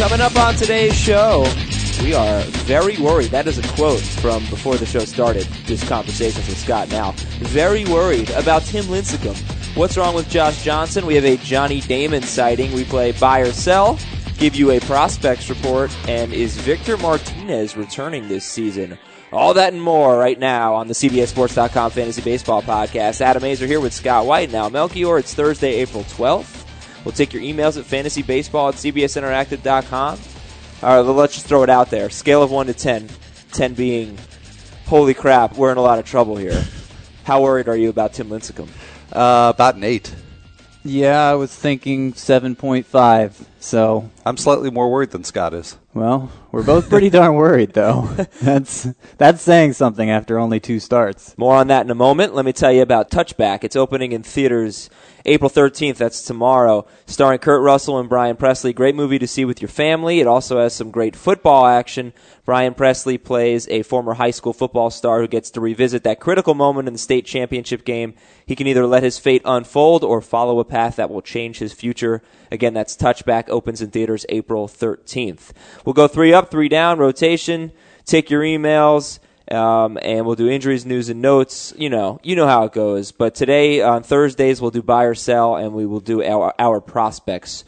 Coming up on today's show, we are very worried. That is a quote from before the show started, this conversation with Scott now. Very worried about Tim Lincecum. What's wrong with Josh Johnson? We have a Johnny Damon sighting. We play buy or sell, give you a prospects report, and is Victor Martinez returning this season? All that and more right now on the CBSSports.com Fantasy Baseball Podcast. Adam Aizer here with Scott White. Now, Melchior, it's Thursday, April 12th. We'll take your emails at fantasybaseball at cbsinteractive.com. All right, let's just throw it out there. Scale of 1 to 10. 10 being, holy crap, we're in a lot of trouble here. How worried are you about Tim Lincecum? Uh, about an 8. Yeah, I was thinking 7.5. So I'm slightly more worried than Scott is. Well, we're both pretty darn worried, though. That's that's saying something after only two starts. More on that in a moment. Let me tell you about Touchback. It's opening in theaters April 13th. That's tomorrow. Starring Kurt Russell and Brian Presley. Great movie to see with your family. It also has some great football action. Brian Presley plays a former high school football star who gets to revisit that critical moment in the state championship game. He can either let his fate unfold or follow a path that will change his future. Again, that's Touchback opens in theaters April 13th. We'll go three up, three down, rotation, take your emails. Um, and we'll do injuries, news, and notes. You know, you know how it goes. But today on Thursdays we'll do buy or sell, and we will do our our prospects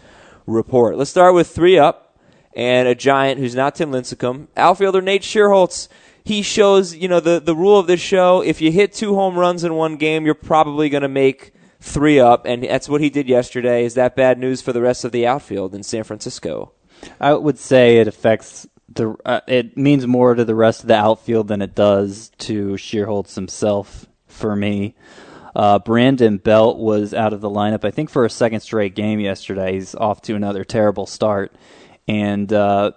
report. Let's start with three up, and a giant who's not Tim Lincecum, outfielder Nate Schierholtz. He shows, you know, the the rule of this show. If you hit two home runs in one game, you're probably going to make three up, and that's what he did yesterday. Is that bad news for the rest of the outfield in San Francisco? I would say it affects the. Uh, it means more to the rest of the outfield than it does to Schierholtz himself. For me, uh, Brandon Belt was out of the lineup. I think for a second straight game yesterday. He's off to another terrible start, and uh,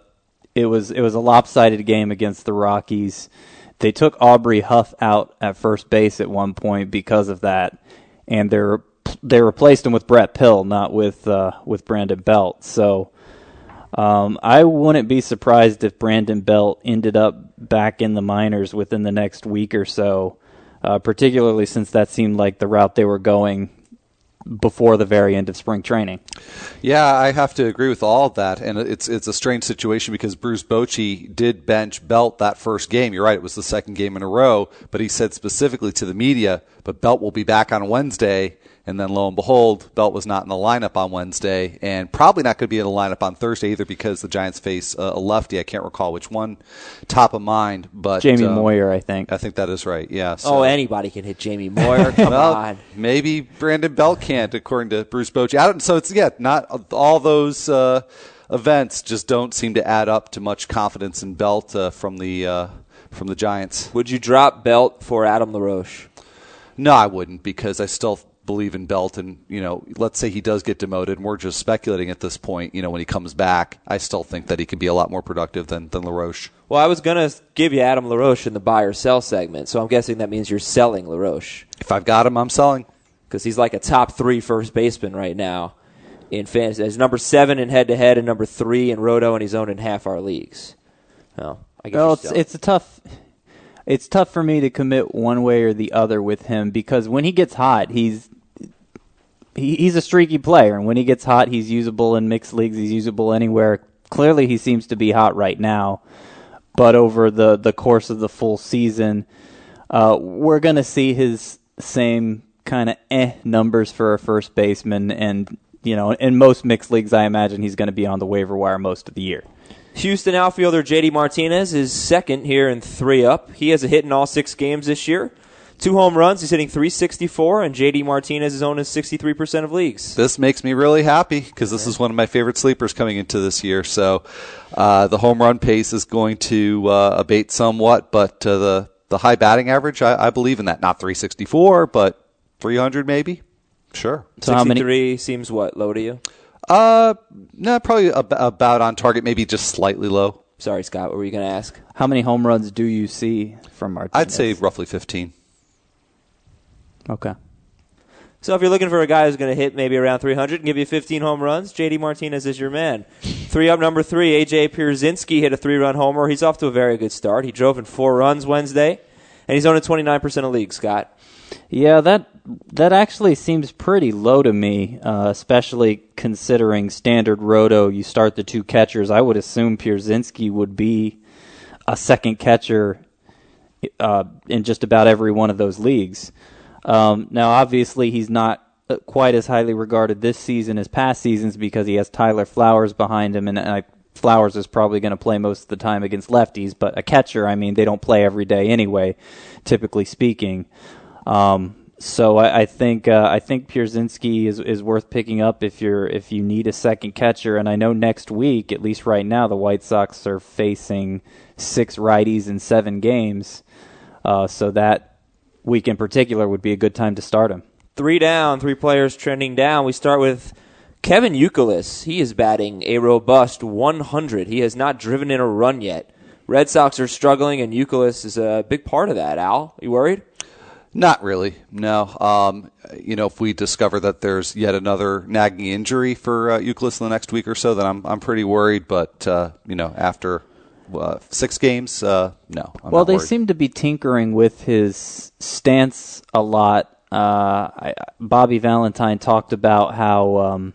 it was it was a lopsided game against the Rockies. They took Aubrey Huff out at first base at one point because of that and they're they replaced him with Brett Pill, not with uh, with Brandon Belt. So um, I wouldn't be surprised if Brandon Belt ended up back in the minors within the next week or so, uh, particularly since that seemed like the route they were going before the very end of spring training. Yeah, I have to agree with all of that, and it's it's a strange situation because Bruce Bochy did bench Belt that first game. You're right; it was the second game in a row, but he said specifically to the media, "But Belt will be back on Wednesday." And then lo and behold, Belt was not in the lineup on Wednesday and probably not going to be in the lineup on Thursday either because the Giants face uh, a lefty. I can't recall which one top of mind, but Jamie um, Moyer, I think. I think that is right. Yeah. So. Oh, anybody can hit Jamie Moyer. Come well, on. Maybe Brandon Belt can't, according to Bruce Bochy. so it's yeah, not all those uh, events just don't seem to add up to much confidence in Belt uh, from the uh, from the Giants. Would you drop Belt for Adam LaRoche? No, I wouldn't because I still believe in Belt, and you know, let's say he does get demoted, and we're just speculating at this point. You know, when he comes back, I still think that he can be a lot more productive than than LaRoche. Well, I was gonna give you Adam LaRoche in the buy or sell segment, so I'm guessing that means you're selling LaRoche. If I've got him, I'm selling because he's like a top three first baseman right now in fantasy. He's number seven in head to head and number three in roto, and he's owned in half our leagues. Well, I guess well, it's it's a tough it's tough for me to commit one way or the other with him because when he gets hot, he's he, he's a streaky player, and when he gets hot, he's usable in mixed leagues. He's usable anywhere. Clearly, he seems to be hot right now, but over the the course of the full season, uh, we're going to see his same kind of eh numbers for a first baseman, and you know, in most mixed leagues, I imagine he's going to be on the waiver wire most of the year. Houston outfielder JD Martinez is second here in three up. He has a hit in all six games this year. Two home runs. He's hitting 364, and JD Martinez is owned in 63% of leagues. This makes me really happy because this is one of my favorite sleepers coming into this year. So uh, the home run pace is going to uh, abate somewhat, but uh, the the high batting average, I, I, believe in that. Not 364, but 300 maybe. Sure. So 63 seems what low to you? Uh, no, probably ab- about on target, maybe just slightly low. Sorry, Scott. What were you going to ask? How many home runs do you see from Martinez? I'd say roughly 15. Okay. So if you're looking for a guy who's going to hit maybe around 300 and give you 15 home runs, JD Martinez is your man. Three up, number three, AJ Pierzynski hit a three-run homer. He's off to a very good start. He drove in four runs Wednesday, and he's owned in 29% of leagues. Scott. Yeah, that that actually seems pretty low to me, uh, especially considering standard roto. You start the two catchers. I would assume Pierzynski would be a second catcher uh, in just about every one of those leagues. Um, now, obviously, he's not uh, quite as highly regarded this season as past seasons because he has Tyler Flowers behind him, and I Flowers is probably going to play most of the time against lefties, but a catcher, I mean, they don't play every day anyway, typically speaking. Um, so I, I think uh, I think Pierzynski is is worth picking up if you're if you need a second catcher. And I know next week, at least right now, the White Sox are facing six righties in seven games. Uh, so that week in particular would be a good time to start him. Three down, three players trending down. We start with Kevin Youkilis. He is batting a robust 100. He has not driven in a run yet. Red Sox are struggling, and Youkilis is a big part of that. Al, you worried? Not really. No. Um, you know, if we discover that there's yet another nagging injury for uh, Youkilis in the next week or so, then I'm I'm pretty worried. But uh, you know, after uh, six games, uh, no. I'm well, they worried. seem to be tinkering with his stance a lot. Uh, I, Bobby Valentine talked about how. Um,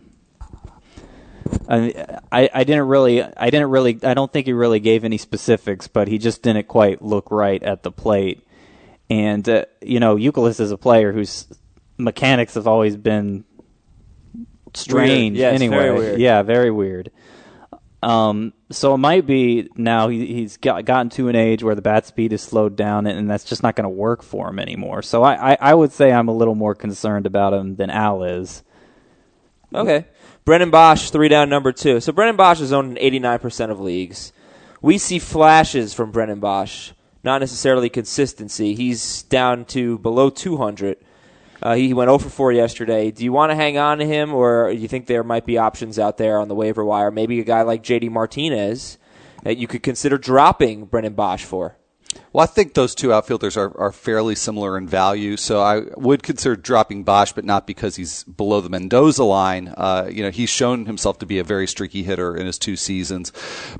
I, I, I didn't really I didn't really I don't think he really gave any specifics, but he just didn't quite look right at the plate. And uh, you know, Youkilis is a player whose mechanics have always been strange. Yes, anyway, very weird. yeah, very weird. Um, so it might be now he, he's got, gotten to an age where the bat speed is slowed down, and, and that's just not going to work for him anymore. So I, I, I would say I'm a little more concerned about him than Al is. Okay. Brennan Boesch, three down, number two. So Brennan Boesch is owned in 89% of leagues. We see flashes from Brennan Boesch, not necessarily consistency. He's down to below 200. Uh, he went 0 for 4 yesterday. Do you want to hang on to him, or do you think there might be options out there on the waiver wire? Maybe a guy like J.D. Martinez that you could consider dropping Brennan Boesch for. Well, I think those two outfielders are, are fairly similar in value, so I would consider dropping Boesch, but not because he's below the Mendoza line. Uh, you know, he's shown himself to be a very streaky hitter in his two seasons,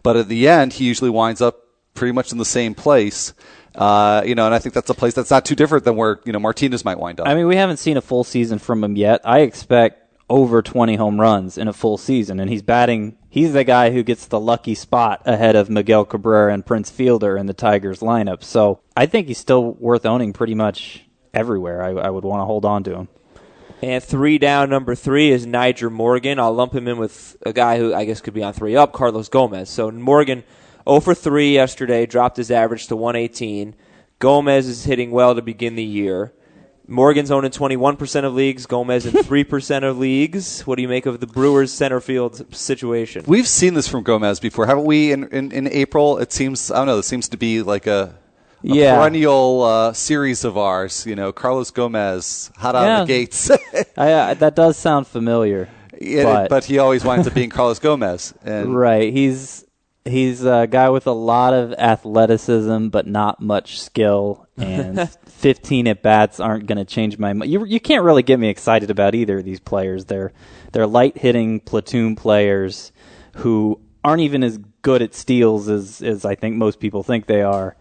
but at the end, he usually winds up pretty much in the same place. Uh, you know, and I think that's a place that's not too different than where you know Martinez might wind up. I mean, we haven't seen a full season from him yet. I expect over 20 home runs in a full season, and he's batting. He's the guy who gets the lucky spot ahead of Miguel Cabrera and Prince Fielder in the Tigers lineup. So I think he's still worth owning pretty much everywhere. I, I would want to hold on to him. And three down, number three is Nyjer Morgan. I'll lump him in with a guy who I guess could be on three up, Carlos Gomez. So Morgan, 0 for 3 yesterday, dropped his average to 118. Gomez is hitting well to begin the year. Morgan's owned in 21% of leagues, Gomez in 3% of leagues. What do you make of the Brewers center field situation? We've seen this from Gomez before, haven't we? In, in, in April, it seems I don't know. It seems to be like a, a Yeah. perennial uh, series of ours. You know, Carlos Gomez, hot out Yeah. of the gates. I, uh, that does sound familiar. Yeah, but, but he always winds up being Carlos Gomez. And right, he's he's a guy with a lot of athleticism, but not much skill. And 15 at bats aren't going to change my mind. You you can't really get me excited about either of these players. They're they're light hitting platoon players who aren't even as good at steals as as I think most people think they are.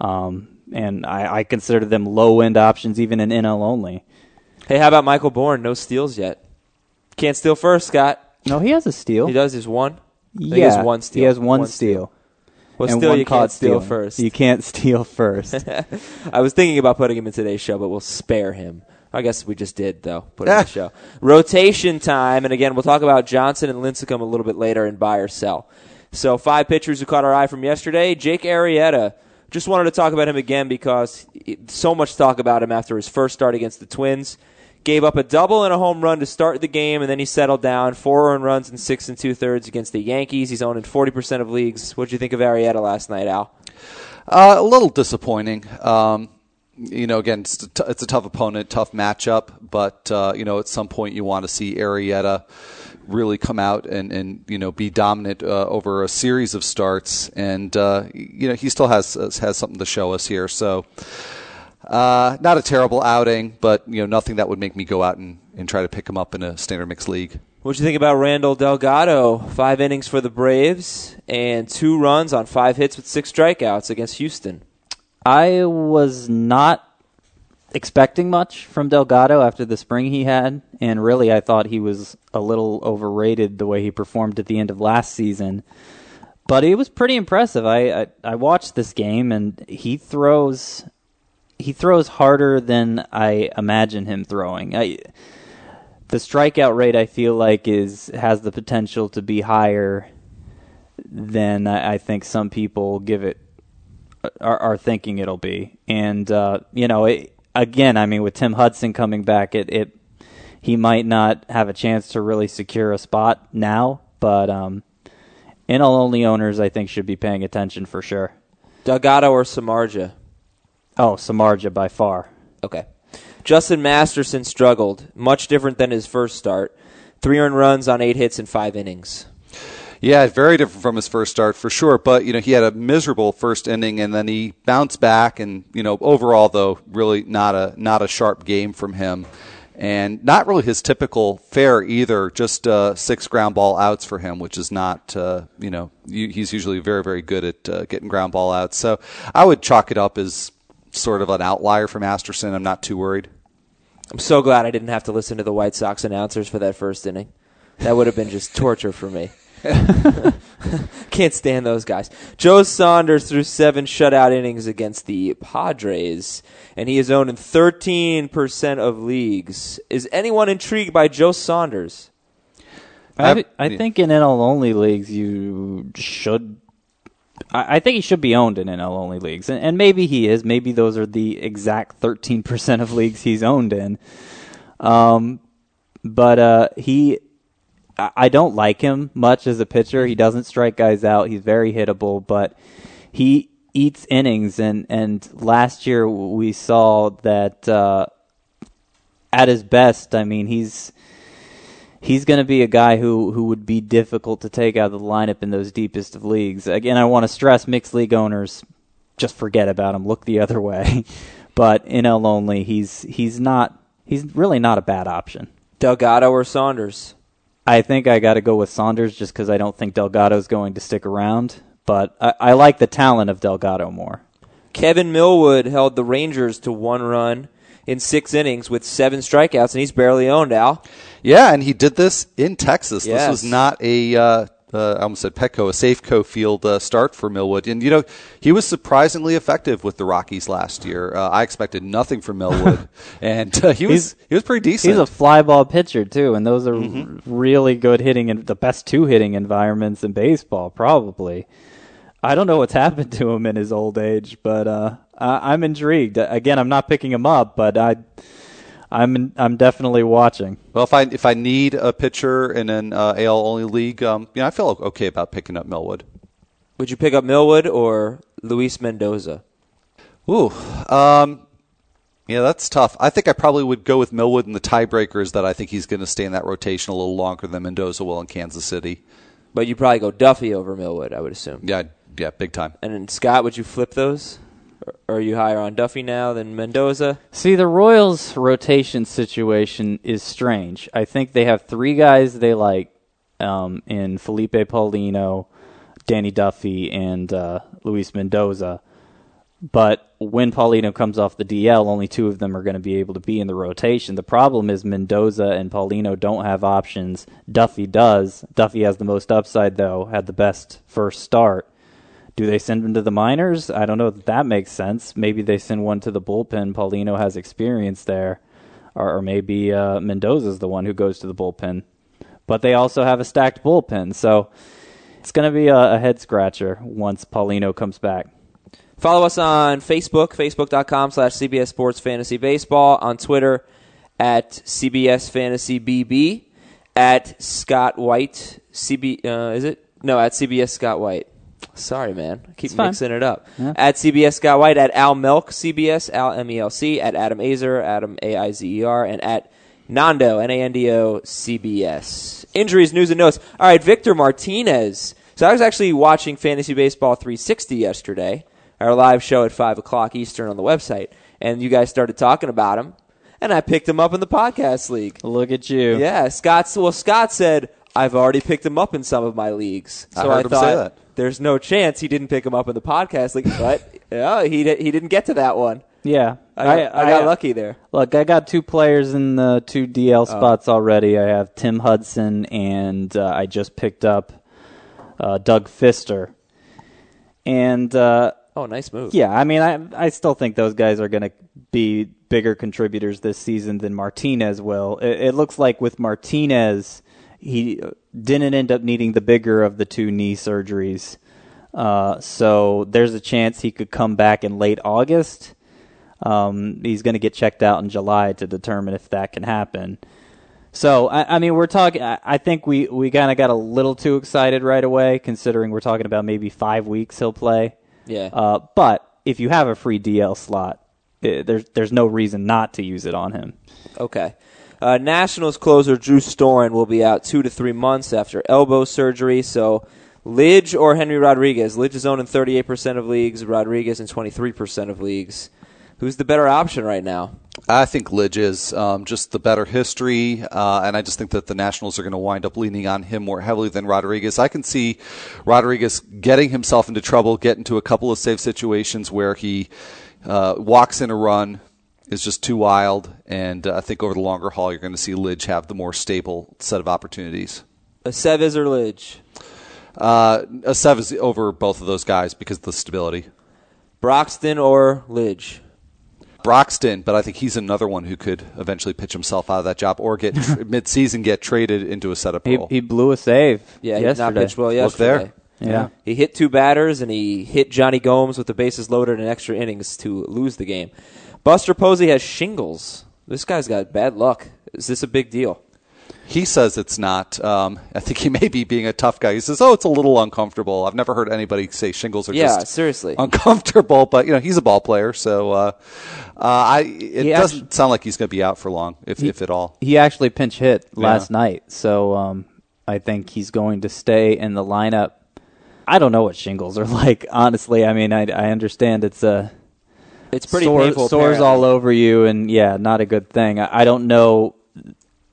Um, and I, I consider them low end options even in NL only. Hey, how about Michael Bourn? No steals yet. Can't steal first, Scott. No, he has a steal. He does his one. Yeah, he has one steal. He has one, One steal. Well, and still, you caught can't steal stealing. first. You can't steal first. I was thinking about putting him in today's show, but we'll spare him. I guess we just did, though, put him in the show. Rotation time, and again, we'll talk about Johnson and Lincecum a little bit later in buy or sell. So, five pitchers who caught our eye from yesterday. Jake Arrieta. Just wanted to talk about him again because so much talk about him after his first start against the Twins. Gave up a double and a home run to start the game, and then he settled down. Four earned runs in six and two thirds against the Yankees. He's owned in 40% of leagues. What did you think of Arrieta last night, Al? Uh, a little disappointing. Um, you know, again, it's a, t- it's a tough opponent, tough matchup, but uh, you know, at some point you want to see Arrieta really come out and, and you know be dominant uh, over a series of starts, and uh, you know he still has has something to show us here. So, uh, not a terrible outing, but you know nothing that would make me go out and, and try to pick him up in a standard mixed league. What'd you think about Randall Delgado? Five innings for the Braves and two runs on five hits with six strikeouts against Houston. I was not expecting much from Delgado after the spring he had, and really I thought he was a little overrated the way he performed at the end of last season. But he was pretty impressive. I, I, I watched this game and he throws he throws harder than I imagine him throwing. I, the strikeout rate I feel like is has the potential to be higher than I, I think some people give it are, are thinking it'll be. And uh, you know, it, again, I mean, with Tim Hudson coming back, it, it he might not have a chance to really secure a spot now, but um, NL only owners I think should be paying attention for sure. Delgado or Samardzija? Oh, Samardzija by far. Okay. Justin Masterson struggled, much different than his first start. Three earned runs on eight hits in five innings. Yeah, very different from his first start for sure. But you know, he had a miserable first inning, and then he bounced back. And you know, overall though, really not a not a sharp game from him, and not really his typical fare either. Just uh, six ground ball outs for him, which is not uh, you know he's usually very very good at uh, getting ground ball outs. So I would chalk it up as sort of an outlier for Masterson. I'm not too worried. I'm so glad I didn't have to listen to the White Sox announcers for that first inning. That would have been just torture for me. Can't stand those guys. Joe Saunders threw seven shutout innings against the Padres, and he is owned in 13% of leagues. Is anyone intrigued by Joe Saunders? I, I think in NL only leagues you should. I, I think he should be owned in NL only leagues, and, and maybe he is. Maybe those are the exact 13% of leagues he's owned in. Um, but uh, he I don't like him much as a pitcher. He doesn't strike guys out. He's very hittable, but he eats innings. And, and last year we saw that uh, at his best, I mean, he's he's going to be a guy who, who would be difficult to take out of the lineup in those deepest of leagues. Again, I want to stress mixed league owners just forget about him, look the other way. but in NL only, he's he's not he's really not a bad option. Delgado or Saunders? I think I got to go with Saunders just because I don't think Delgado's going to stick around. But I, I like the talent of Delgado more. Kevin Millwood held the Rangers to one run in six innings with seven strikeouts, and he's barely owned, Al. Yeah, and he did this in Texas. Yes. This was not a uh, uh, I almost said Petco, a Safeco Field uh, start for Millwood. And, you know, he was surprisingly effective with the Rockies last year. Uh, I expected nothing from Millwood, and uh, he was he was pretty decent. He's a fly ball pitcher, too, and those are mm-hmm. really good hitting and the best two hitting environments in baseball, probably. I don't know what's happened to him in his old age, but uh, I'm intrigued. Again, I'm not picking him up, but I I'm I'm definitely watching. Well, if I if I need a pitcher in an uh, AL only league, um, you know, I feel okay about picking up Millwood. Would you pick up Millwood or Luis Mendoza? Ooh, um, yeah, that's tough. I think I probably would go with Millwood, in the tiebreaker is that I think he's going to stay in that rotation a little longer than Mendoza will in Kansas City. But you probably go Duffy over Millwood, I would assume. Yeah, yeah, big time. And then Scott, would you flip those? Are you higher on Duffy now than Mendoza? See, the Royals' rotation situation is strange. I think they have three guys they like um, in Felipe Paulino, Danny Duffy, and uh, Luis Mendoza. But when Paulino comes off the DL, only two of them are going to be able to be in the rotation. The problem is Mendoza and Paulino don't have options. Duffy does. Duffy has the most upside, though, had the best first start. Do they send him to the minors? I don't know that that makes sense. Maybe they send one to the bullpen. Paulino has experience there. Or, or maybe uh, Mendoza's the one who goes to the bullpen. But they also have a stacked bullpen. So it's going to be a, a head scratcher once Paulino comes back. Follow us on Facebook, facebook.com slash CBS Sports Fantasy Baseball, on Twitter at CBS Fantasy BB, at Scott White, CB, uh, is it? No, at CBS Scott White. Sorry, man. I keep mixing it up. Yeah. At CBS Scott White, at Al Melc CBS, Al M E L C, at Adam Aizer, Adam A I Z E R, and at Nando N A N D O CBS. Injuries, news, and notes. All right, Victor Martinez. So I was actually watching Fantasy Baseball 360 yesterday, our live show at five o'clock Eastern on the website, and you guys started talking about him, and I picked him up in the podcast league. Look at you. Yeah, Scott. Well, Scott said I've already picked him up in some of my leagues. So I, I thought there's no chance he didn't pick him up in the podcast Like, but yeah, he he didn't get to that one. Yeah, I, got, I, got I- lucky there. Look, I got two players in the two DL spots already. I have Tim Hudson, and uh, I just picked up uh, Doug Fister. And uh, Oh, nice move. yeah, I mean, I I still think those guys are going to be bigger contributors this season than Martinez will. It, it looks like with Martinez, he didn't end up needing the bigger of the two knee surgeries. Uh, so there's a chance he could come back in late August. Um, he's going to get checked out in July to determine if that can happen. So I, I mean, we're talking. I think we we kind of got a little too excited right away, considering we're talking about maybe five weeks he'll play. Yeah. Uh, but if you have a free DL slot, eh, there's there's no reason not to use it on him. Okay. Uh, Nationals closer Drew Storen will be out two to three months after elbow surgery. So, Lidge or Henry Rodriguez? Lidge is owned in 38% of leagues, Rodriguez in 23% of leagues. Who's the better option right now? I think Lidge is um, just the better history, uh, and I just think that the Nationals are going to wind up leaning on him more heavily than Rodriguez. I can see Rodriguez getting himself into trouble, get into a couple of save situations where he uh, walks in a run, is just too wild, and uh, I think over the longer haul, you're going to see Lidge have the more stable set of opportunities. Aceves or Lidge? Uh, Aceves is over both of those guys because of the stability. Broxton or Lidge? Broxton, but I think he's another one who could eventually pitch himself out of that job or get tr- mid-season get traded into a setup He role. he blew a save. Yeah, he did not pitch well Look there. yesterday. Yeah. He hit two batters and he hit Jonny Gomes with the bases loaded in extra innings to lose the game. Buster Posey has shingles. This guy's got bad luck. Is this a big deal? He says it's not. Um, I think he may be being a tough guy. He says, "Oh, it's a little uncomfortable." I've never heard anybody say shingles are Yeah, just seriously. uncomfortable. But you know, he's a ball player, so uh, uh, I it He doesn't actu- sound like he's going to be out for long, if if at all. He actually pinch hit last Yeah. night, so um, I think he's going to stay in the lineup. I don't know what shingles are like, honestly. I mean, I, I understand it's a It's pretty sore- painful. sores apparently. all over you, and yeah, not a good thing. I, I don't know.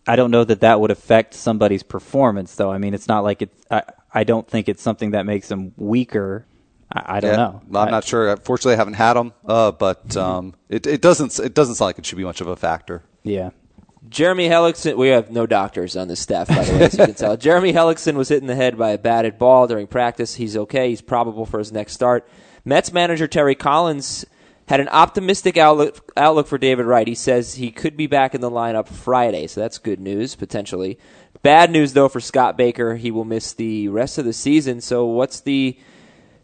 I don't know that that would affect somebody's performance, though. I mean, it's not like it. I, I don't think it's something that makes them weaker. I, I don't Yeah, know. I'm I- not sure. Fortunately, I haven't had them, uh, but um, it, it doesn't it doesn't sound like it should be much of a factor. Yeah. Jeremy Hellickson, we have no doctors on this staff, by the way, as you can tell. Jeremy Hellickson was hit in the head by a batted ball during practice. He's okay. He's probable for his next start. Mets manager Terry Collins had an optimistic outlook, outlook for David Wright. He says he could be back in the lineup Friday, so that's good news, potentially. Bad news, though, for Scott Baker. He will miss the rest of the season. So, what's the.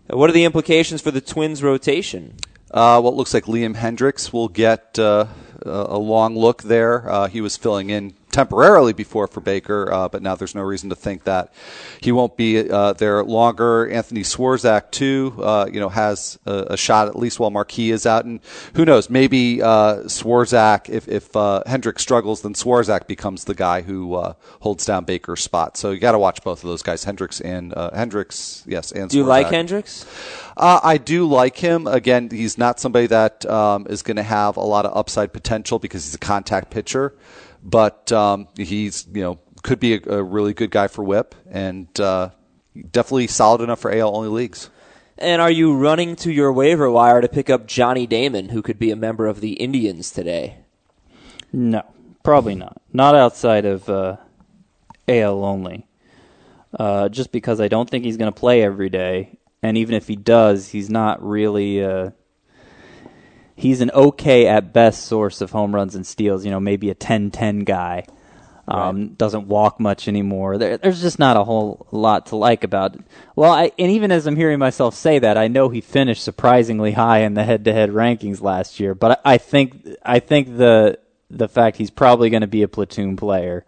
What are the implications for the Twins' rotation? Uh, well, it looks like Liam Hendriks will get uh, a long look there. Uh, he was filling in temporarily before for Baker, uh, but now there's no reason to think that he won't be uh, there longer. Anthony Swarzak too, uh, you know, has a, a shot at least while Marquis is out, and who knows, maybe uh, Swarzak, if if uh, Hendriks struggles, then Swarzak becomes the guy who uh, holds down Baker's spot. So you got to watch both of those guys, Hendriks and uh, Hendriks, yes, and Do you like Hendriks? Uh, I do like him. Again, he's not somebody that um, is going to have a lot of upside potential because he's a contact pitcher, but um, he's you know could be a, a really good guy for WHIP and uh, definitely solid enough for AL only leagues. And are you running to your waiver wire to pick up Johnny Damon, who could be a member of the Indians today? No, probably not. Not outside of uh, AL only. Uh, just because I don't think he's going to play every day, and even if he does, he's not really. Uh, he's an okay at best source of home runs and steals. You know, maybe a 10-10 guy. Um, Doesn't walk much anymore. There, there's just not a whole lot to like about. It. Well, I, and even as I'm hearing myself say that, I know he finished surprisingly high in the head-to-head rankings last year. But I, I think I think the the fact he's probably going to be a platoon player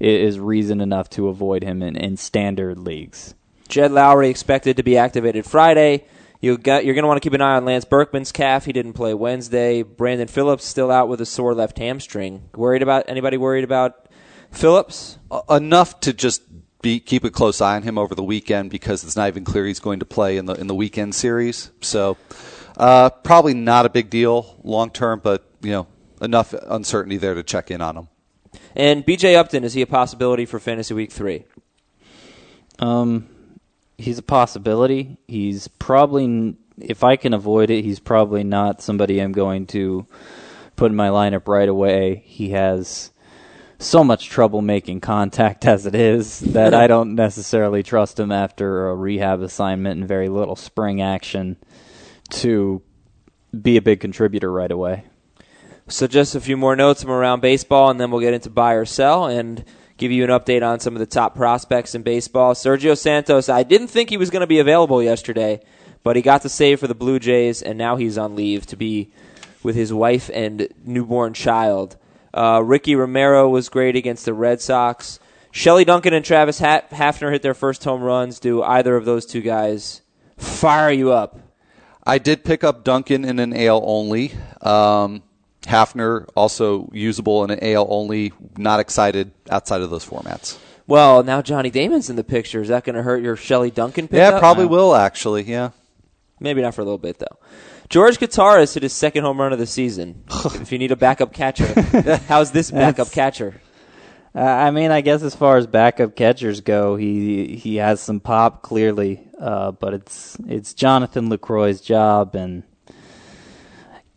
is reason enough to avoid him in, in standard leagues. Jed Lowrie expected to be activated Friday. You got, you're going to want to keep an eye on Lance Berkman's calf. He didn't play Wednesday. Brandon Phillips still out with a sore left hamstring. Worried about anybody? Worried about Phillips? Uh, enough to just be keep a close eye on him over the weekend because it's not even clear he's going to play in the in the weekend series. So uh, probably not a big deal long term, but you know enough uncertainty there to check in on him. And B.J. Upton is he a possibility for fantasy week three? Um, he's a possibility. He's probably, if I can avoid it, he's probably not somebody I'm going to put in my lineup right away. He has so much trouble making contact as it is that I don't necessarily trust him after a rehab assignment and very little spring action to be a big contributor right away. So just a few more notes from around baseball, and then we'll get into buy or sell and give you an update on some of the top prospects in baseball. Sergio Santos, I didn't think he was going to be available yesterday, but he got the save for the Blue Jays, and now he's on leave to be with his wife and newborn child. Uh, Ricky Romero was great against the Red Sox. Shelley Duncan and Travis Hafner hit their first home runs. Do either of those two guys fire you up? I did pick up Duncan in an AL only. Um, Hafner also usable in an AL only. Not excited outside of those formats. Well, now Johnny Damon's in the picture. Is that going to hurt your Shelley Duncan pickup? Yeah, probably no. will actually. Yeah, maybe not for a little bit though. George Kottaras hit his second home run of the season. if you need a backup catcher, how's this backup catcher? Uh, I mean, I guess as far as backup catchers go, he he has some pop clearly, uh, but it's it's Jonathan Lucroy's job, and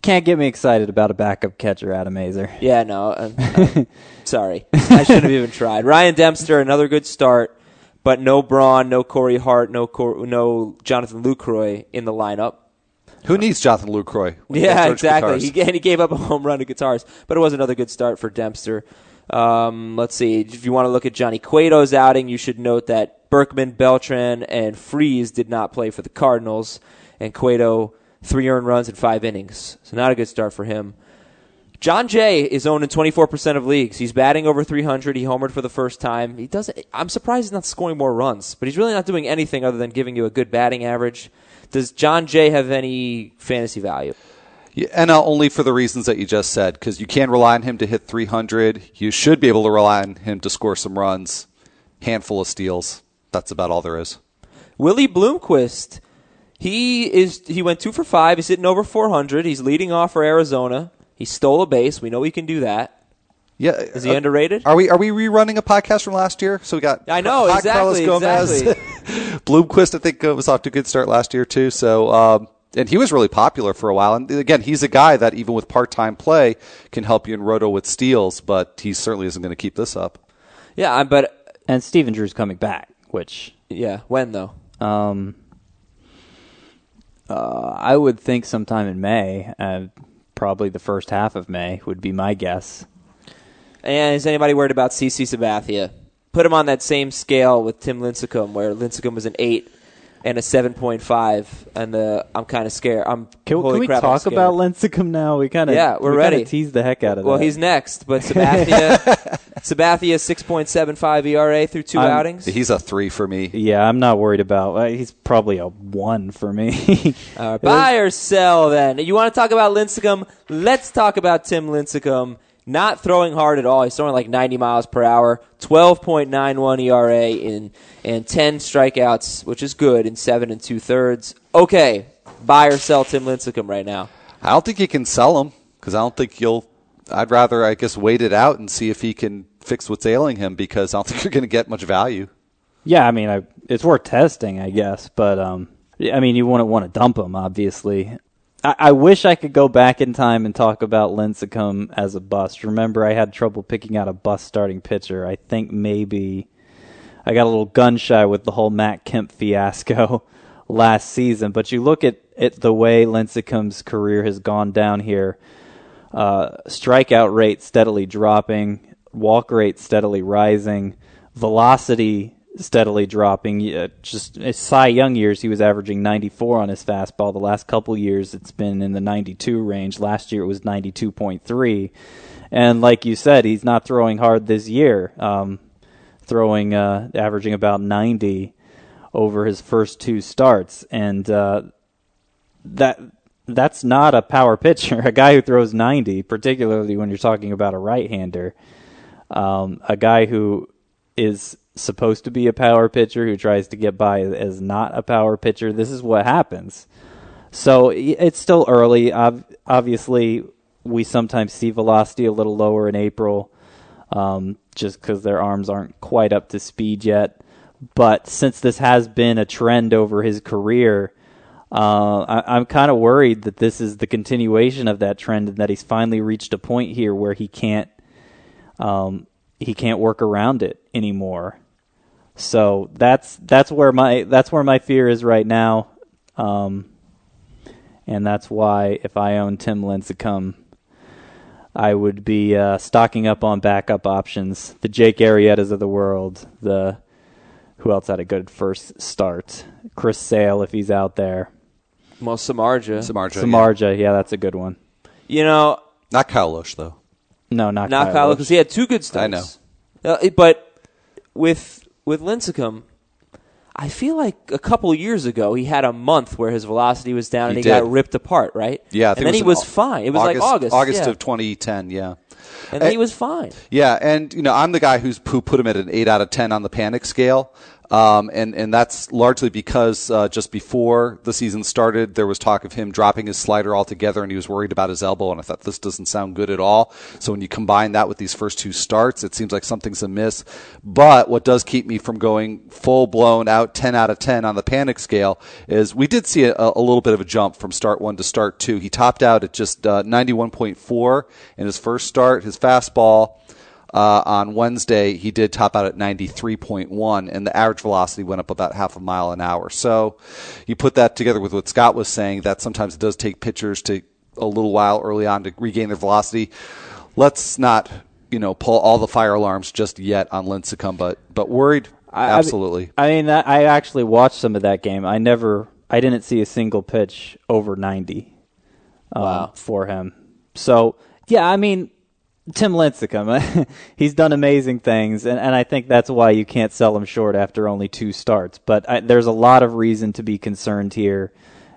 can't get me excited about a backup catcher, Adam Aizer. Yeah, no, I'm, I'm sorry, I shouldn't have even tried. Ryan Dempster, another good start, but no Braun, no Corey Hart, no Cor- no Jonathan Lucroy in the lineup. Who needs Jonathan Lucroy? Yeah, exactly. He, and he gave up a home run to Kottaras, but it was another good start for Dempster. Um, let's see. If you want to look at Johnny Cueto's outing, you should note that Berkman, Beltran, and Freese did not play for the Cardinals, and Cueto three earned runs in five innings. So not a good start for him. Jon Jay is owned in 24% of leagues. He's batting over 300. He homered for the first time. He doesn't. I'm surprised he's not scoring more runs, but he's really not doing anything other than giving you a good batting average. Does Jon Jay have any fantasy value? Yeah, and only for the reasons that you just said, because you can't rely on him to hit 300. You should be able to rely on him to score some runs, handful of steals. That's about all there is. Willie Bloomquist, he is he went two for five. He's hitting over 400. He's leading off for Arizona. He stole a base. We know he can do that. Yeah, is he uh, underrated? Are we are we rerunning a podcast from last year? So we got I know exactly Gomez, exactly. Bloomquist. I think was off to a good start last year too. So um, and he was really popular for a while. And again, he's a guy that even with part time play can help you in roto with steals, but he certainly isn't going to keep this up. Yeah, but and Stephen Drew's coming back, which yeah, when though? Um, uh, I would think sometime in May. Uh, probably the first half of May would be my guess. And is anybody worried about CC Sabathia? Put him on that same scale with Tim Lincecum, where Lincecum was an eight and a seven point five, and the I'm kind of scared. I'm can, can we talk about Lincecum now? We kind of yeah, we're we ready. Tease the heck out of well, that. he's next, but Sabathia, Sabathia six point seven five ERA through 2 I'm, outings. He's a three for me. Yeah, I'm not worried about. Uh, he's probably a one for me. buy or sell then. You want to talk about Lincecum? Let's talk about Tim Lincecum not throwing hard at all. He's throwing like 90 miles per hour, 12.91 ERA in and 10 strikeouts, which is good in seven and two thirds. Okay, buy or sell Tim Lincecum right now. I don't think you can sell him because I don't think you'll. I'd rather, I guess, wait it out and see if he can fix what's ailing him because I don't think you're going to get much value. Yeah, I mean, I, it's worth testing, I guess, but um, I mean, you wouldn't want to dump him, obviously. I, I wish I could go back in time and talk about Lincecum as a bust. Remember, I had trouble picking out a bust starting pitcher. I think maybe I got a little gun shy with the whole Matt Kemp fiasco last season. But you look at, at the way Lincecum's career has gone down here. Uh, strikeout rate steadily dropping, walk rate steadily rising, velocity steadily dropping. Just his Cy Young years, he was averaging 94 on his fastball. The last couple years, it's been in the 92 range. Last year, it was 92.3. And like you said, he's not throwing hard this year. Um, throwing, uh, averaging about 90 over his first two starts, and uh, that that's not a power pitcher. A guy who throws 90, particularly when you're talking about a right-hander, um, a guy who is supposed to be a power pitcher who tries to get by as not a power pitcher. This is what happens. So it's still early. Obviously, we sometimes see velocity a little lower in April um, just because their arms aren't quite up to speed yet. But since this has been a trend over his career, Uh, I, I'm kind of worried that this is the continuation of that trend and that he's finally reached a point here where he can't um, he can't work around it anymore. So that's that's where my that's where my fear is right now, um, and that's why if I own Tim Lincecum, I would be uh, stocking up on backup options. The Jake Arrietas of the world. The who else had a good first start? Chris Sale if he's out there. Well, Samardzija. Samardzija. yeah. Yeah, that's a good one. You know, Not Kyle Lohse, though. No, not not Kyle Kyle because he had two good starts. I know. Uh, but with with Lincecum, I feel like a couple years ago he had a month where his velocity was down and He he got ripped apart, right? Yeah, and then it he was Au- fine. It was like August, August yeah. of 2010. Yeah. and then he was fine. Yeah, and you know I'm the guy who's who put him at an eight out of ten on the panic scale, um, and and that's largely because uh, just before the season started, there was talk of him dropping his slider altogether, and he was worried about his elbow. And I thought this doesn't sound good at all. So when you combine that with these first two starts, it seems like something's amiss. But what does keep me from going full blown out ten out of ten on the panic scale is we did see a, a little bit of a jump from start one to start two. He topped out at just uh, ninety one point four in his first start. His fastball uh, on Wednesday, he did top out at 93.1, and the average velocity went up about half a mile an hour. So you put that together with what Scott was saying, that sometimes it does take pitchers to a little while early on to regain their velocity. Let's not, you know, pull all the fire alarms just yet on Lincecum, but but worried, I- absolutely. I mean, I actually watched some of that game. I never, I didn't see a single pitch over ninety um, Wow. for him. So yeah, I mean, Tim Lincecum, he's done amazing things, and, and I think that's why you can't sell him short after only two starts. But I, there's a lot of reason to be concerned here,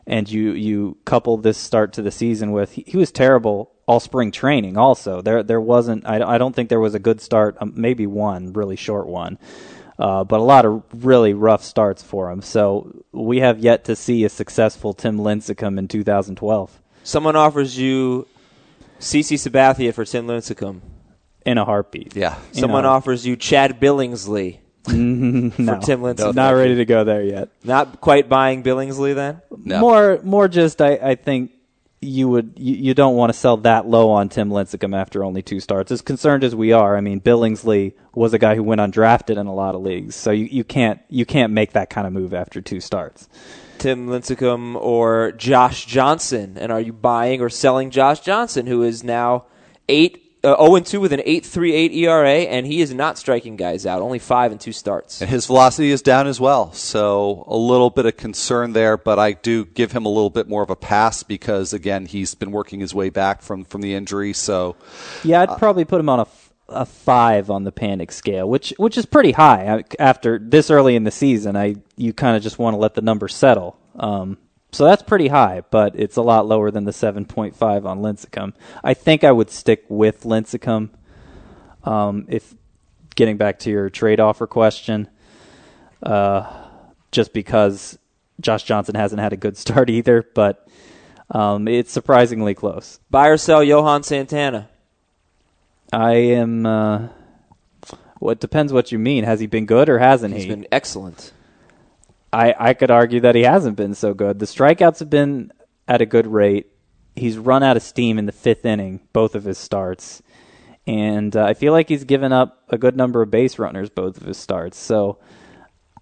and you you couple this start to the season with he, he was terrible all spring training. Also, there there wasn't. I, I don't think there was a good start. Um, maybe one really short one. Uh, but a lot of really rough starts for him. So we have yet to see a successful Tim Lincecum in 2012 Someone offers you CC Sabathia for Tim Lincecum. in a heartbeat. yeah. Someone know. offers you Chad Billingsley no, for Tim Lincecum. Not ready to go there yet. Not quite buying Billingsley then. No. More, more just I, I think you would you, you don't want to sell that low on Tim Lincecum after only two starts. As concerned as we are, I mean Billingsley was a guy who went undrafted in a lot of leagues, so you, you can't you can't make that kind of move after two starts. Tim Lincecum or Josh Johnson, and are you buying or selling Josh Johnson, who is now eight uh, zero and two with an eight three eight ERA, and he is not striking guys out, only five and two starts. And his velocity is down as well. So a little bit of concern there, but I do give him a little bit more of a pass because again, he's been working his way back from, from the injury. So Yeah, I'd probably put him on a, f- a five on the panic scale, which which is pretty high after this early in the season. I you kind of just want to let the number settle. Um, so that's pretty high, but it's a lot lower than the seven point five on Lincecum. I think I would stick with Lincecum. Um, if getting back to your trade offer question, uh, just because Josh Johnson hasn't had a good start either, but um, it's surprisingly close. Buy or sell Johan Santana. I am. Uh, well, it depends what you mean. Has he been good or hasn't He's he? been excellent. I I could argue that he hasn't been so good. The strikeouts have been at a good rate. He's run out of steam in the fifth inning, both of his starts, and uh, I feel like he's given up a good number of base runners both of his starts. So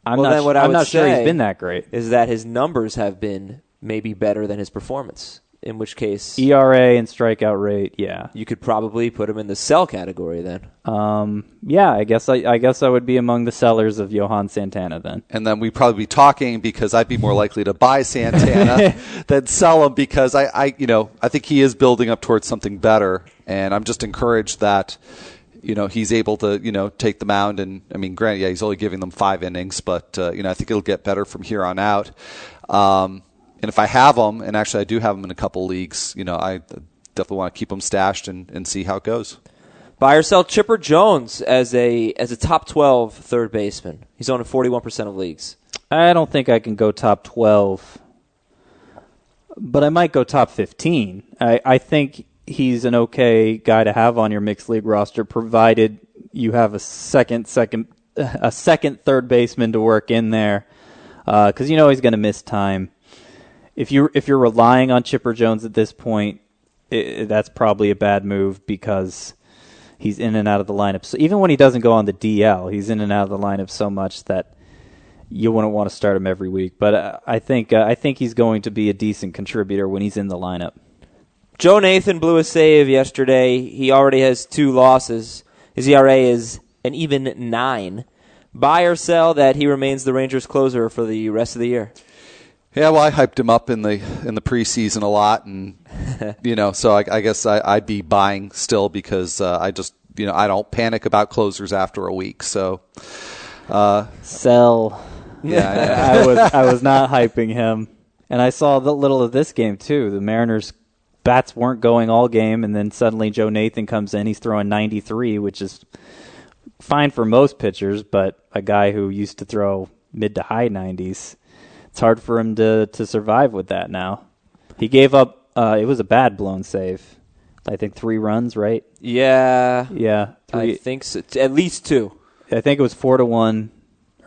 I'm Well, not. what I'm not sure he's been that great. Is that his numbers have been maybe better than his performance? In which case, ERA and strikeout rate, yeah, you could probably put him in the sell category then. um, yeah. I guess I, I guess I would be among the sellers of Johan Santana then. and then we'd probably be talking because I'd be more likely to buy Santana than sell him because I, I, you know, I think he is building up towards something better, and I'm just encouraged that, you know, he's able to, you know, take the mound and I mean, granted, yeah, he's only giving them five innings, but uh, you know, I think it'll get better from here on out. Um, and if I have them, and actually I do have them in a couple leagues, you know, I definitely want to keep them stashed and, and see how it goes. Buy or sell Chipper Jones as a as a top 12 third baseman. He's owned in 41% of leagues. I don't think I can go top 12, but I might go top 15. I, I think he's an okay guy to have on your mixed league roster, provided you have a second, second, a second third baseman to work in there, uh, because you know he's going to miss time. If you if you're relying on Chipper Jones at this point, it, that's probably a bad move because he's in and out of the lineup. So even when he doesn't go on the DL, he's in and out of the lineup so much that you wouldn't want to start him every week. But uh, I think uh, I think he's going to be a decent contributor when he's in the lineup. Joe Nathan blew a save yesterday. He already has two losses. His ERA is an even nine. Buy or sell that he remains the Rangers closer for the rest of the year. Yeah, well, I hyped him up in the in the preseason a lot, and you know, so I, I guess I, would be buying still because uh, I just you know I don't panic about closers after a week. So uh, sell. Yeah, I was I was not hyping him, and I saw the little of this game too. The Mariners bats weren't going all game, and then suddenly Joe Nathan comes in. He's throwing 93, which is fine for most pitchers, but a guy who used to throw mid to high 90s, it's hard for him to to survive with that now. He gave up. Uh, it was a bad blown save. I think three runs, right? Yeah, yeah. Three. I think so. At least two. I think it was four to one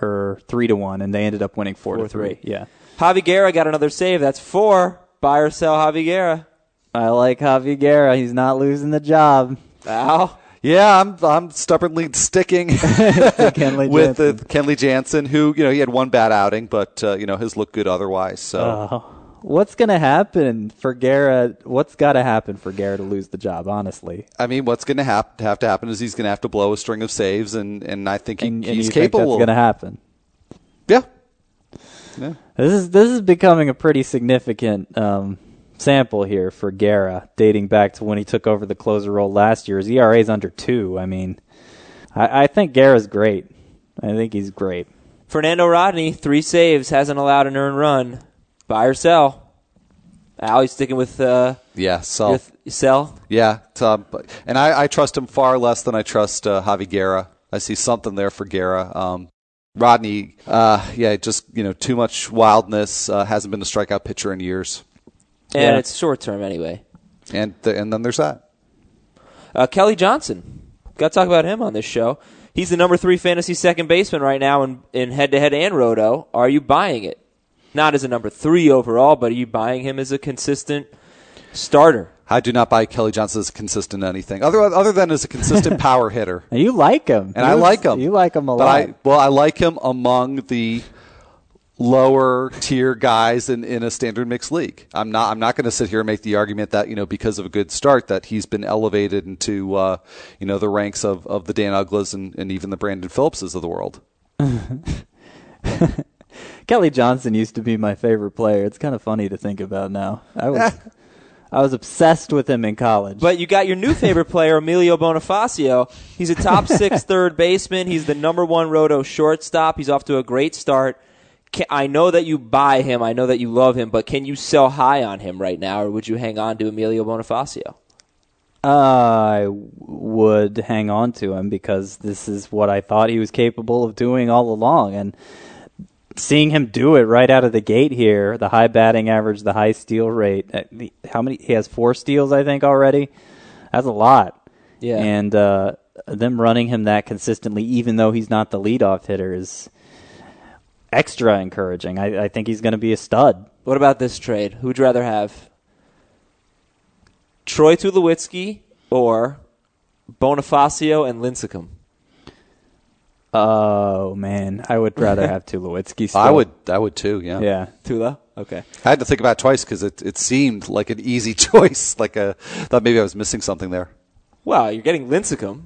or three to one, and they ended up winning four, four to three. three. Yeah. Javi Guerra got another save. That's four. Buy or sell Javi Guerra. I like Javi Guerra. He's not losing the job. Al? Yeah, I'm I'm stubbornly sticking with the Kenley Jansen, who you know he had one bad outing, but uh, you know has looked good otherwise. So. Uh, what's going to happen for Guerra? What's got to happen for Guerra to lose the job? Honestly, I mean, what's going to have to happen is he's going to have to blow a string of saves, and, and I think he, and, he's and capable. that's going to happen. Yeah. Yeah. This is this is becoming a pretty significant um, sample here for Guerra, dating back to when he took over the closer role last year. His ERA is under two. I mean, I, I think Guerra's great. I think he's great. Fernando Rodney, three saves, hasn't allowed an earned run. Buy or sell? Al, you sticking with uh, yeah, sell. sell? Yeah, um, and I, I, trust him far less than I trust uh, Javi Guerra. I see something there for Guerra. Um, Rodney, uh, yeah, just you know, too much wildness. Uh, hasn't been a strikeout pitcher in years and yeah. it's short term anyway. And th- and then there's that. Uh, Kelly Johnson, got to talk about him on this show. He's the number three fantasy second baseman right now in in head to head and roto. Are you buying it? Not as a number three overall, but are you buying him as a consistent starter? I do not buy Kelly Johnson as a consistent anything other other than as a consistent power hitter. And you like him, and I like him. You like him a but lot. I, well, I like him among the lower tier guys in, in a standard mixed league. I'm not I'm not going to sit here and make the argument that you know because of a good start that he's been elevated into uh, you know the ranks of, of the Dan Ugglas and, and even the Brandon Phillipses of the world. Kelly Johnson used to be my favorite player. It's kind of funny to think about now. I was I was obsessed with him in college. But you got your new favorite player, Emilio Bonifacio. He's a top six third baseman. He's the number one roto shortstop. He's off to a great start can, I know that you buy him. I know that you love him, but can you sell high on him right now, or would you hang on to Emilio Bonifacio? I would hang on to him because this is what I thought he was capable of doing all along, and seeing him do it right out of the gate here, the high batting average, the high steal rate. Uh, how many? He has four steals, I think, already. That's a lot. Yeah, and uh, them running him that consistently, even though he's not the leadoff hitter, is extra encouraging. I, I think he's going to be a stud. What about this trade? Who'd you rather have? Troy Tulowitzki or Bonifacio and Lincecum? Oh man, I would rather have Tulowitzki. Still. I would, I would too. Yeah, yeah. Tula. Okay. I had to think about it twice because it it seemed like an easy choice. Like a thought maybe I was missing something there. Wow, you're getting Lincecum.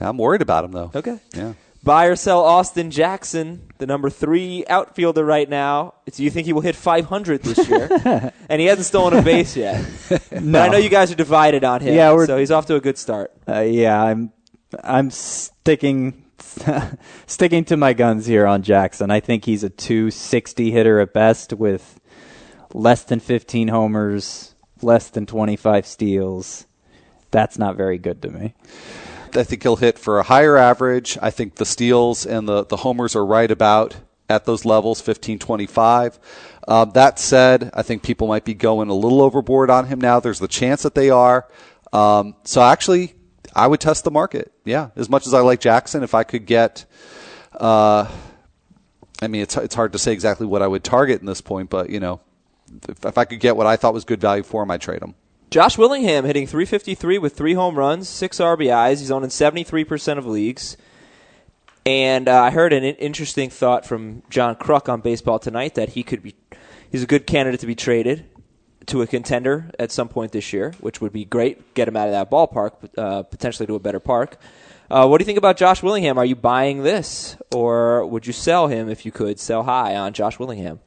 I'm worried about him though. Okay. Yeah. Buy or sell Austin Jackson, the number three outfielder right now. Do you think he will hit 500 this year? and he hasn't stolen a base yet. no. I know you guys are divided on him. Yeah, so he's off to a good start. Uh, yeah, I'm I'm sticking sticking to my guns here on Jackson. I think he's a 260 hitter at best with less than 15 homers, less than 25 steals. That's not very good to me. I think he'll hit for a higher average. I think the steals and the, the homers are right about at those levels, 15 25. Um, that said, I think people might be going a little overboard on him now. There's the chance that they are. Um, so actually, I would test the market. Yeah, as much as I like Jackson, if I could get, uh, I mean, it's it's hard to say exactly what I would target in this point, but you know, if, if I could get what I thought was good value for him, I'd trade him. Josh Willingham hitting 353 with three home runs, six RBIs. He's owned in 73% of leagues. And uh, I heard an interesting thought from John Kruk on Baseball Tonight that he could be, he's a good candidate to be traded to a contender at some point this year, which would be great. Get him out of that ballpark, uh, potentially to a better park. Uh, what do you think about Josh Willingham? Are you buying this, or would you sell him if you could sell high on Josh Willingham?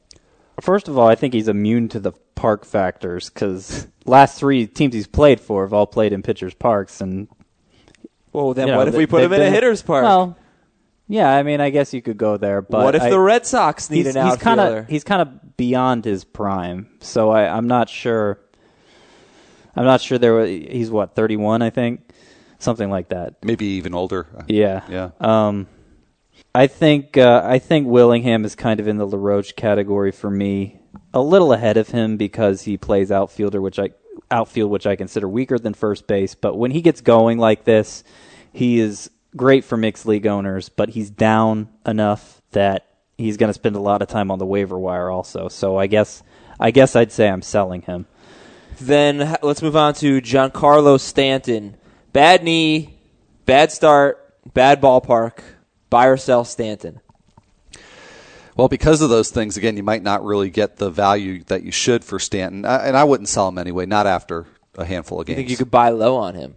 First of all, I think he's immune to the park factors because last three teams he's played for have all played in pitchers' parks, and well, then you know, what if we put him in a hitter's park? Well, yeah, I mean, I guess you could go there, but what if I, the Red Sox need he's, an he's outfielder? Kinda, he's kind of beyond his prime, so I, I'm not sure. I'm not sure there. Was, he's what 31, I think, something like that. Maybe even older. Yeah, Yeah. Um, I think uh, I think Willingham is kind of in the LaRoche category for me, a little ahead of him because he plays outfielder, which I outfield, which I consider weaker than first base. But when he gets going like this, he is great for mixed league owners. But he's down enough that he's going to spend a lot of time on the waiver wire also. So I guess I guess I'd say I'm selling him. Then let's move on to Giancarlo Stanton. Bad knee, bad start, bad ballpark. Buy or sell Stanton. Well, because of those things, again, you might not really get the value that you should for Stanton, and I wouldn't sell him anyway. Not after a handful of You games. think you could buy low on him?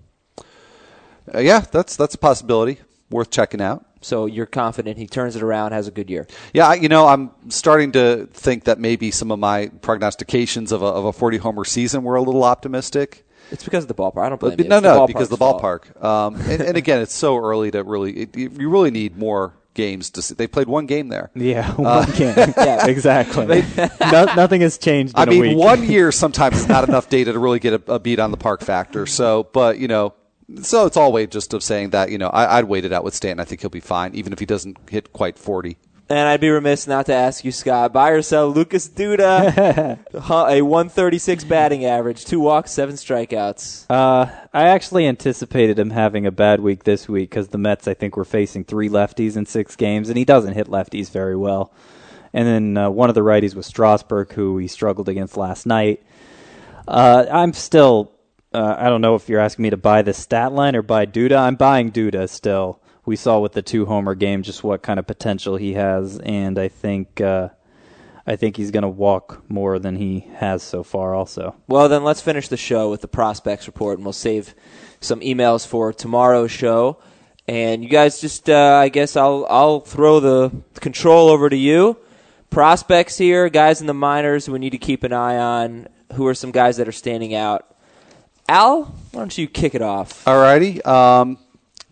Uh, yeah, that's that's a possibility. Worth checking out. So you're confident he turns it around, has a good year. Yeah, you know, I'm starting to think that maybe some of my prognostications of a, of a 40 homer season were a little optimistic. It's because of the ballpark. I don't blame But you. no, It's the no, because the ballpark. Um, and, and again, it's so early to really. It, you you really need more games to. See. They played one game there. Yeah, one game. Yeah. exactly. no, nothing has changed. In I a mean, week. one year sometimes is not enough data to really get a, a beat on the park factor. So, but you know, so it's all way just of saying that you know I, I'd wait it out with Stanton. I think he'll be fine, even if he doesn't hit quite forty. And I'd be remiss not to ask you, Scott, buy or sell Lucas Duda, a 136 batting average, two walks, seven strikeouts. Uh, I actually anticipated him having a bad week this week because the Mets, I think, were facing three lefties in six games, and he doesn't hit lefties very well. And then uh, one of the righties was Strasburg, who he struggled against last night. Uh, I'm still, uh, I don't know if you're asking me to buy the stat line or buy Duda. I'm buying Duda still. We saw with the two homer game just what kind of potential he has, and I think. Uh, I think he's going to walk more than he has so far. Also, Well, then let's finish the show with the prospects report, and we'll save some emails for tomorrow's show. And you guys just, uh, I guess I'll I'll throw the control over to you. Prospects here, guys in the minors, we need to keep an eye on. Who are some guys that are standing out? Al, why don't you kick it off? Alrighty. Um,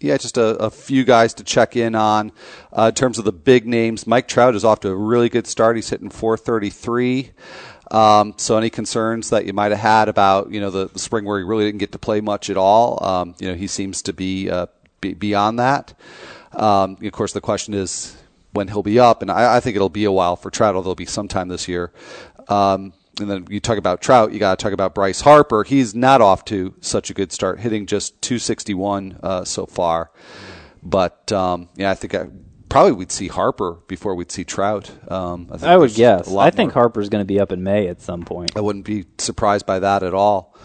yeah, just a, a few guys to check in on. Uh, in terms of the big names, Mike Trout is off to a really good start. He's hitting 433. Um, so any concerns that you might have had about you know the, the spring where he really didn't get to play much at all, um, you know he seems to be, uh, be beyond that. Um, of course, the question is when he'll be up, and I, I think it'll be a while for Trout, although it'll be sometime this year. Um, and then you talk about Trout, you got to talk about Bryce Harper. He's not off to such a good start, hitting just 261 uh, so far. But um, yeah, I think I, probably we'd see Harper before we'd see Trout. Um, I, think I would guess. I think more- Harper's going to be up in May at some point. I wouldn't be surprised by that at all.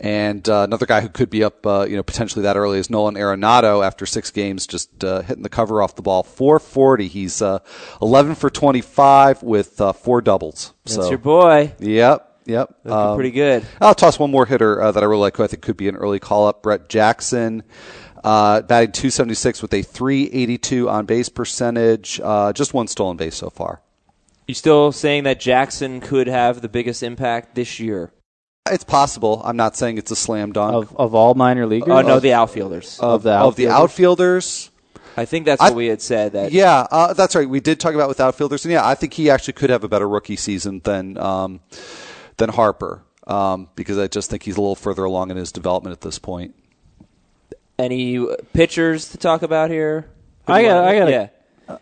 And uh, another guy who could be up, uh, you know, potentially that early is Nolan Arenado. After six games, just uh, hitting the cover off the ball, 440. He's uh, 11 for 25 with uh, four doubles. That's so, your boy. Yep, yep. Looking Um, pretty good. I'll toss one more hitter uh, that I really like, who I think could be an early call up. Brett Jackson, uh, batting 276 with a 382 on base percentage. Uh, just one stolen base so far. You still saying that Jackson could have the biggest impact this year? It's possible. I'm not saying it's a slam dunk. Of of all minor leaguers, Oh no, the outfielders. of the of the outfielders? outfielders. I think that's I- what we had said. That Yeah, uh, that's right. We did talk about with outfielders, and yeah, I think he actually could have a better rookie season than um, than Harper um, because I just think he's a little further along in his development at this point. Any uh, pitchers to talk about here? Who I got- want- I got a- Yeah.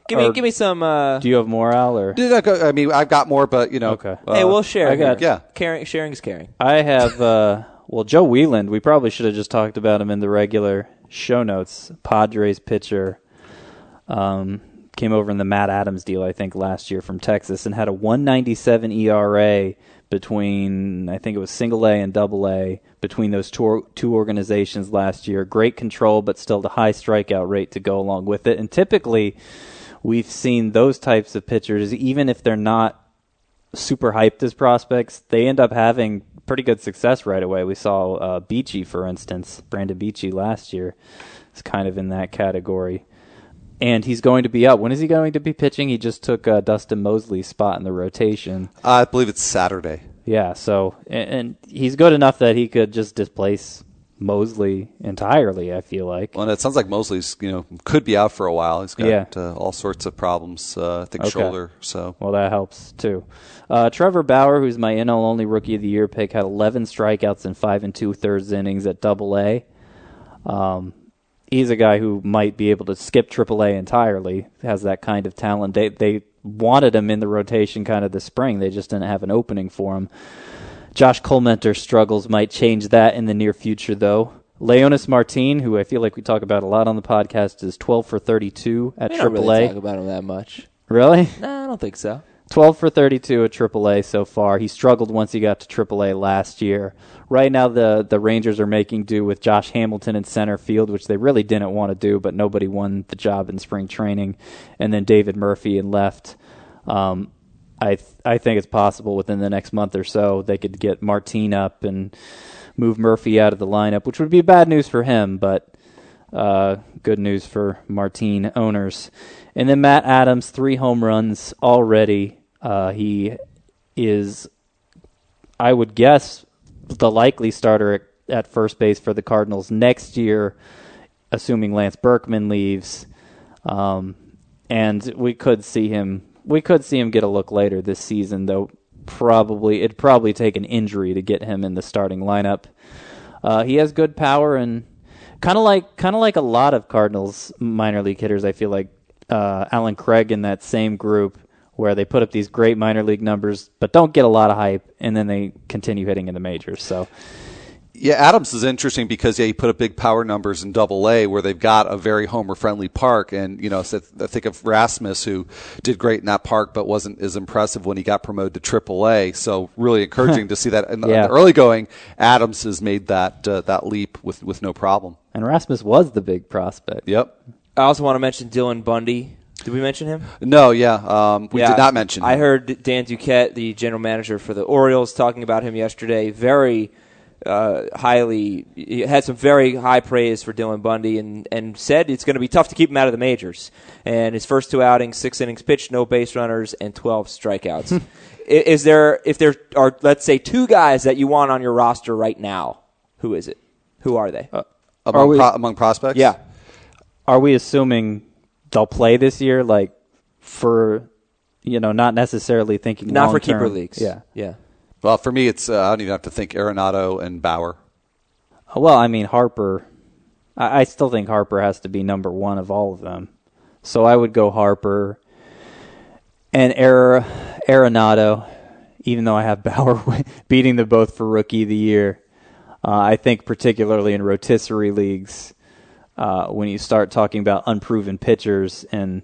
Give me, or- give me some. Uh, Do you have more, Al? Or Did I, go, I mean, I've got more, but you know, Okay. uh, hey, we'll share. I got- Yeah. caring, sharing is caring. I have. Uh, well, Joe Wieland. We probably should have just talked about him in the regular show notes. Padres pitcher. Um, came over in the Matt Adams deal, I think, last year from Texas, and had a 197 ERA, between I think it was single A and double A between those two, two organizations last year. Great control, but still the high strikeout rate to go along with it. And typically, we've seen those types of pitchers, even if they're not super hyped as prospects, they end up having pretty good success right away. We saw uh, Beachy, for instance, Brandon Beachy last year is kind of in that category. And he's going to be up. When is he going to be pitching? He just took uh, Dustin Moseley's spot in the rotation. I believe it's Saturday. Yeah, so and, and he's good enough that he could just displace Moseley entirely. I feel like. Well, and it sounds like Moseley's you know could be out for a while. He's got Yeah. uh, all sorts of problems. Uh, I think Okay. shoulder. So Well, that helps too. Uh, Trevor Bauer, who's my NL only Rookie of the Year pick, had 11 strikeouts in five and two thirds innings at Double A. Um, he's a guy who might be able to skip Triple A entirely. Has that kind of talent. They they wanted him in the rotation kind of this spring. They just didn't have an opening for him. Josh Collmenter's struggles might change that in the near future, though. Leonys Martin, who I feel like we talk about a lot on the podcast, is 12 for 32 at AAA. We don't really talk about him that much. Really? No, I don't think so. 12 for 32 at AAA so far. He struggled once he got to AAA last year. Right now, the, the Rangers are making do with Josh Hamilton in center field, which they really didn't want to do, but nobody won the job in spring training. And then David Murphy in left. Um, I th- I think it's possible within the next month or so they could get Martin up and move Murphy out of the lineup, which would be bad news for him, but uh, good news for Martin owners. And then Matt Adams, three home runs already. Uh, he is, I would guess, the likely starter at, at first base for the Cardinals next year, assuming Lance Berkman leaves. Um, and we could see him. We could see him get a look later this season, though. Probably it'd probably take an injury to get him in the starting lineup. Uh, he has good power and kind of like kind of like a lot of Cardinals minor league hitters. I feel like uh, Allen Craig in that same group where they put up these great minor league numbers, but don't get a lot of hype, and then they continue hitting in the majors. So yeah, Adams is interesting because yeah, he put up big power numbers in Double A where they've got a very homer friendly park, and you know, I think of Rasmus who did great in that park, but wasn't as impressive when he got promoted to Triple A. So really encouraging to see that in the, in the early going. Adams has made that uh, that leap with with no problem. and Rasmus was the big prospect. Yep. I also want to mention Dylan Bundy. Did we mention him? No, yeah, um, we Yeah, did not mention. I heard Dan Duquette, the general manager for the Orioles, talking about him yesterday. Very uh, highly, he had some very high praise for Dylan Bundy, and and said it's going to be tough to keep him out of the majors. And his first two outings, six innings pitched, no base runners, and twelve strikeouts. Is there if there are let's say two guys that you want on your roster right now? Who is it? Who are they? Are among, we- pro- among prospects. yeah. Are we assuming they'll play this year? Like for you know, not necessarily thinking Not for long-term. keeper leagues. Yeah. Yeah. Well, for me, it's uh, I don't even have to think Arenado and Bauer. Well, I mean Harper. I, I still think Harper has to be number one of all of them. So I would go Harper and Ar- Arenado, even though I have Bauer beating them both for Rookie of the Year. Uh, I think particularly in rotisserie leagues, uh, when you start talking about unproven pitchers, and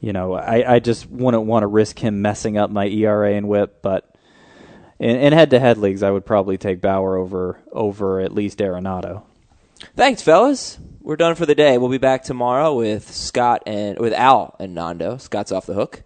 you know, I, I just wouldn't want to risk him messing up my ERA and WHIP, but. In, in head-to-head leagues, I would probably take Bauer over over at least Arenado. Thanks, fellas. We're done for the day. We'll be back tomorrow with Scott and with Al and Nando. Scott's off the hook.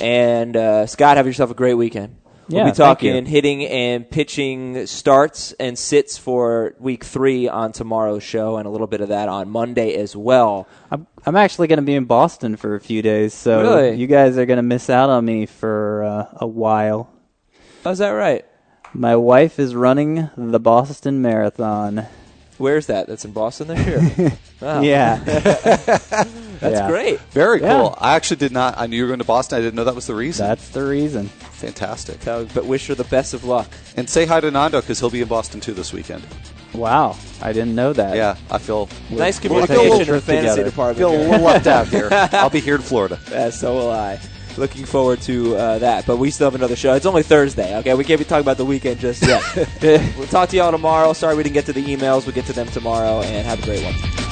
And uh, Scott, have yourself a great weekend. Yeah, we'll be thank you. talking hitting and pitching starts and sits for week three on tomorrow's show, and a little bit of that on Monday as well. I'm I'm actually going to be in Boston for a few days, so Really? you guys are going to miss out on me for uh, a while. Oh, How's that right? My wife is running the Boston Marathon. Where's that? That's in Boston this year. Wow. Yeah, that's yeah. great. Very Yeah. cool. I actually did not. I knew you were going to Boston. I didn't know that was the reason. that's the reason. Fantastic. So, but wish her the best of luck. And say hi to Nando because he'll be in Boston too this weekend. Wow, I didn't know that. Yeah, I feel Nice we'll communication take a in the trip fantasy together. department. feel a here. little left out here. I'll be here in Florida. Yeah, so will I. Looking forward to uh, that. But we still have another show. It's only Thursday, okay? We can't be talking about the weekend just yet. we'll talk to y'all tomorrow. Sorry we didn't get to the emails. We'll get to them tomorrow, and have a great one.